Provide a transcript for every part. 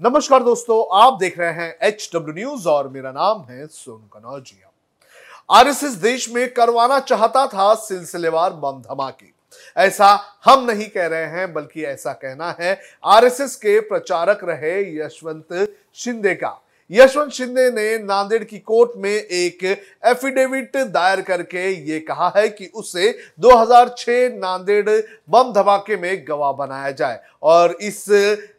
नमस्कार दोस्तों, आप देख रहे हैं एच डब्ल्यू न्यूज़ और मेरा नाम है सोनू कनौजिया आरएसएस देश में करवाना चाहता था सिलसिलेवार बम धमाके। ऐसा हम नहीं कह रहे हैं, बल्कि ऐसा कहना है, आरएसएस के प्रचारक रहे यशवंत शिंदे का। यशवंत शिंदे ने नांदेड़ की कोर्ट में एक एफिडेविट दायर करके ये कहा है कि उसे 2006 नांदेड़ बम धमाके में गवाह बनाया जाए और इस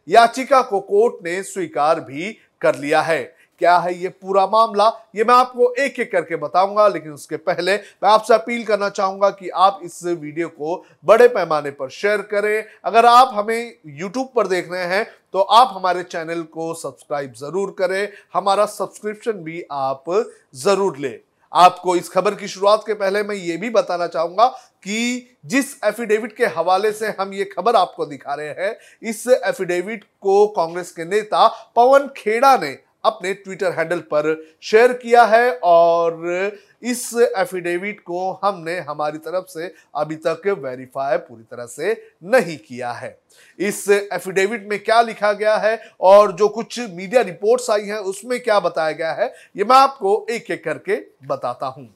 याचिका को कोर्ट ने स्वीकार भी कर लिया है। क्या है ये पूरा मामला? ये मैं आपको एक एक करके बताऊँगा, लेकिन उसके पहले मैं आपसे अपील करना चाहूँगा कि आप इस वीडियो को बड़े पैमाने पर शेयर करें। अगर आप हमें यूट्यूब पर देख रहे हैं तो आप हमारे चैनल को सब्सक्राइब ज़रूर करें। हमारा सब्सक्रिप्शन भी आप ज़रूर लें। आपको इस खबर की शुरुआत के पहले मैं ये भी बताना चाहूँगा कि जिस एफिडेविट के हवाले से हम ये खबर आपको दिखा रहे हैं, इस एफिडेविट को कांग्रेस के नेता पवन खेड़ा ने अपने ट्विटर हैंडल पर शेयर किया है और इस एफिडेविट को हमने हमारी तरफ़ से अभी तक वेरीफाई पूरी तरह से नहीं किया है। इस एफिडेविट में क्या लिखा गया है और जो कुछ मीडिया रिपोर्ट्स आई हैं, उसमें क्या बताया गया है, ये मैं आपको एक एक करके बताता हूँ।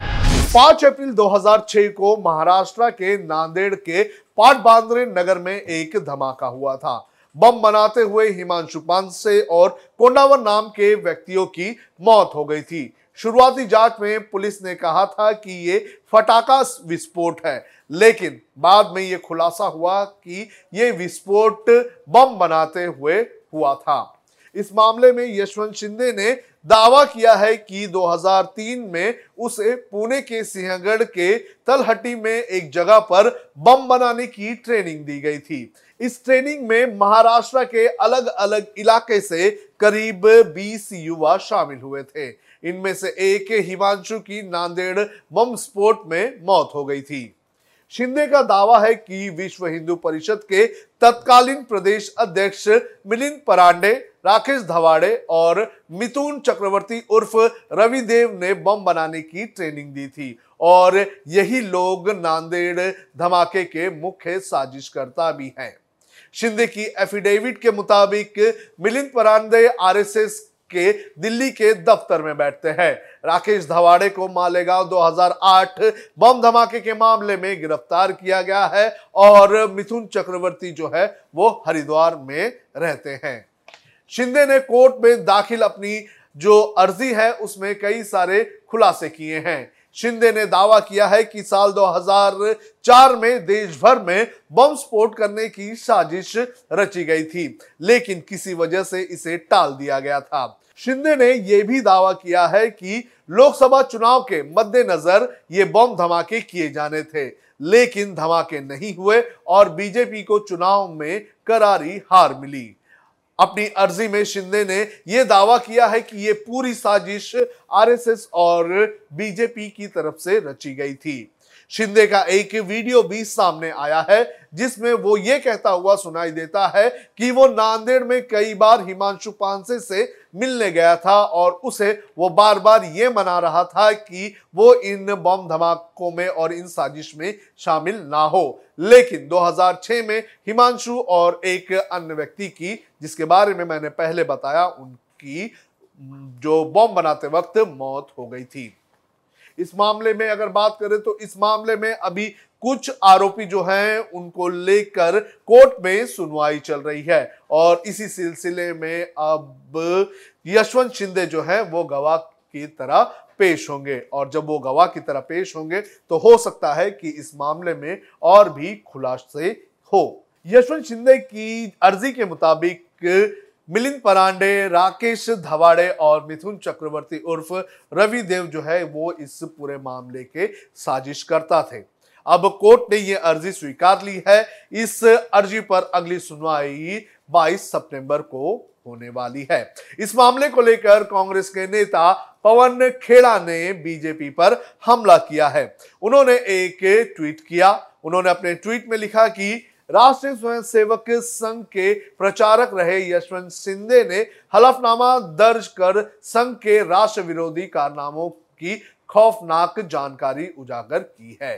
5 अप्रैल 2006 को महाराष्ट्र के नांदेड़ के पाटबांद्रे नगर में एक धमाका हुआ था। बम बनाते हुए हिमांशु पांसे और कोंडावर नाम के व्यक्तियों की मौत हो गई थी। शुरुआती जाँच में पुलिस ने कहा था कि ये फटाका विस्फोट है, लेकिन बाद में ये खुलासा हुआ कि ये विस्फोट बम बनाते हुए हुआ था। इस मामले में यशवंत शिंदे ने दावा किया है कि 2003 में उसे पुणे के सिंहगढ़ के तलहटी में एक जगह पर बम बनाने की ट्रेनिंग दी गई थी। इस ट्रेनिंग में महाराष्ट्र के अलग अलग इलाके से करीब 20 युवा शामिल हुए थे। इनमें से एक हिमांशु की नांदेड़ बम स्फोट में मौत हो गई थी। शिंदे का दावा है कि विश्व हिंदू परिषद के तत्कालीन प्रदेश अध्यक्ष मिलिंद परांडे, राकेश धवाड़े और मिथुन चक्रवर्ती उर्फ़ रविदेव ने बम बनाने की ट्रेनिंग दी थी और यही लोग नांदेड़ धमाके के मुख्य साजिशकर्ता भी हैं। शिंदे की एफिडेविट के मुताबिक मिलिंद परांडे आरएसएस के दिल्ली के दफ्तर में बैठते हैं। राकेश धवाड़े को मालेगांव 2008 बम धमाके के मामले में गिरफ़्तार किया गया है और मिथुन चक्रवर्ती जो है, वो हरिद्वार में रहते हैं। शिंदे ने कोर्ट में दाखिल अपनी जो अर्जी है, उसमें कई सारे खुलासे किए हैं। शिंदे ने दावा किया है कि साल 2004 में देश भर में बम स्फोट करने की साजिश रची गई थी, लेकिन किसी वजह से इसे टाल दिया गया था। शिंदे ने यह भी दावा किया है कि लोकसभा चुनाव के मद्देनजर ये बम धमाके किए जाने थे, लेकिन धमाके नहीं हुए और बीजेपी को चुनाव में करारी हार मिली। अपनी अर्जी में शिंदे ने यह दावा किया है कि यह पूरी साजिश आरएसएस और बीजेपी की तरफ़ से रची गई थी। शिंदे का एक वीडियो भी सामने आया है, जिसमें वो ये कहता हुआ सुनाई देता है कि वो नांदेड़ में कई बार हिमांशु पांसे से मिलने गया था और उसे वो बार बार ये मना रहा था कि वो इन बम धमाकों में और इन साजिश में शामिल ना हो। लेकिन 2006 में हिमांशु और एक अन्य व्यक्ति की, जिसके बारे में मैंने पहले बताया, उनकी जो बम बनाते वक्त मौत हो गई थी। इस मामले में अगर बात करें तो इस मामले में अभी कुछ आरोपी जो हैं, उनको लेकर कोर्ट में सुनवाई चल रही है। और इसी सिलसिले में अब यशवंत शिंदे जो है, वो गवाह की तरह पेश होंगे। और जब वो गवाह की तरह पेश होंगे तो हो सकता है कि इस मामले में और भी खुलासे हो। यशवंत शिंदे की अर्जी के मुताबिक मिलिंद परांडे, राकेश धवाड़े और मिथुन चक्रवर्ती उर्फ़ रवि देव जो है वो इस पूरे मामले के साजिश करता थे। अब कोर्ट ने ये अर्जी स्वीकार ली है। इस अर्जी पर अगली सुनवाई 22 सितंबर को होने वाली है। इस मामले को लेकर कांग्रेस के नेता पवन खेड़ा ने बीजेपी पर हमला किया है। उन्होंने एक ट्वीट किया। उन्होंने अपने ट्वीट में लिखा कि राष्ट्रीय स्वयंसेवक संघ के प्रचारक रहे यशवंत सिंधे ने हलफनामा दर्ज कर संघ के राष्ट्र विरोधी कारनामों की खौफनाक जानकारी उजागर की है।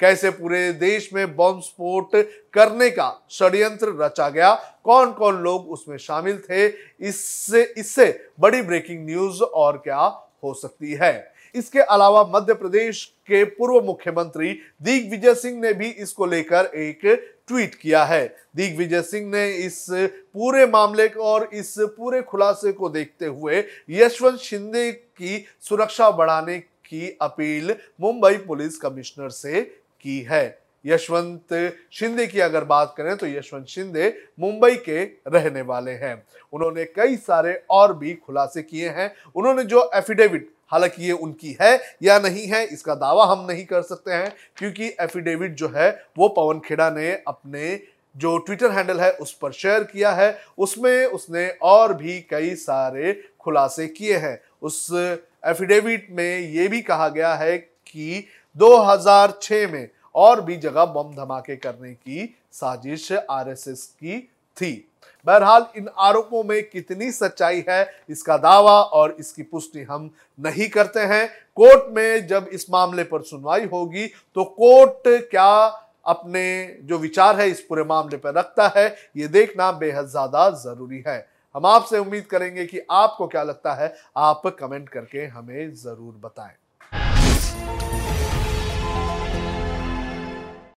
कैसे पूरे देश में बॉम्ब स्फोट करने का षड्यंत्र रचा गया? कौन कौन लोग उसमें शामिल थे? इससे इससे बड़ी ब्रेकिंग न्यूज़ और क्या हो सकती है? इसके अलावा मध्य प्रदेश के पूर्व मुख्यमंत्री दिग्विजय सिंह ने भी इसको लेकर एक ट्वीट किया है। दिग्विजय सिंह ने इस पूरे मामले और इस पूरे खुलासे को देखते हुए यशवंत शिंदे की सुरक्षा बढ़ाने की अपील मुंबई पुलिस कमिश्नर से की है। यशवंत शिंदे की अगर बात करें तो यशवंत शिंदे मुंबई के रहने वाले हैं। उन्होंने कई सारे और भी खुलासे किए हैं। उन्होंने जो एफिडेविट हालाँकि ये उनकी है या नहीं है, इसका दावा हम नहीं कर सकते हैं, क्योंकि एफिडेविट जो है, वो पवन खेड़ा ने अपने जो ट्विटर हैंडल है, उस पर शेयर किया है। उसमें उसने और भी कई सारे खुलासे किए हैं। उस एफिडेविट में ये भी कहा गया है कि 2006 में और भी जगह बम धमाके करने की साजिश आरएसएस की थी। बहरहाल, इन आरोपों में कितनी सच्चाई है, इसका दावा और इसकी पुष्टि हम नहीं करते हैं। कोर्ट में जब इस मामले पर सुनवाई होगी तो कोर्ट क्या अपने जो विचार है, इस पूरे मामले पर रखता है, ये देखना बेहद ज़्यादा ज़रूरी है। हम आपसे उम्मीद करेंगे कि आपको क्या लगता है, आप कमेंट करके हमें ज़रूर बताएँ।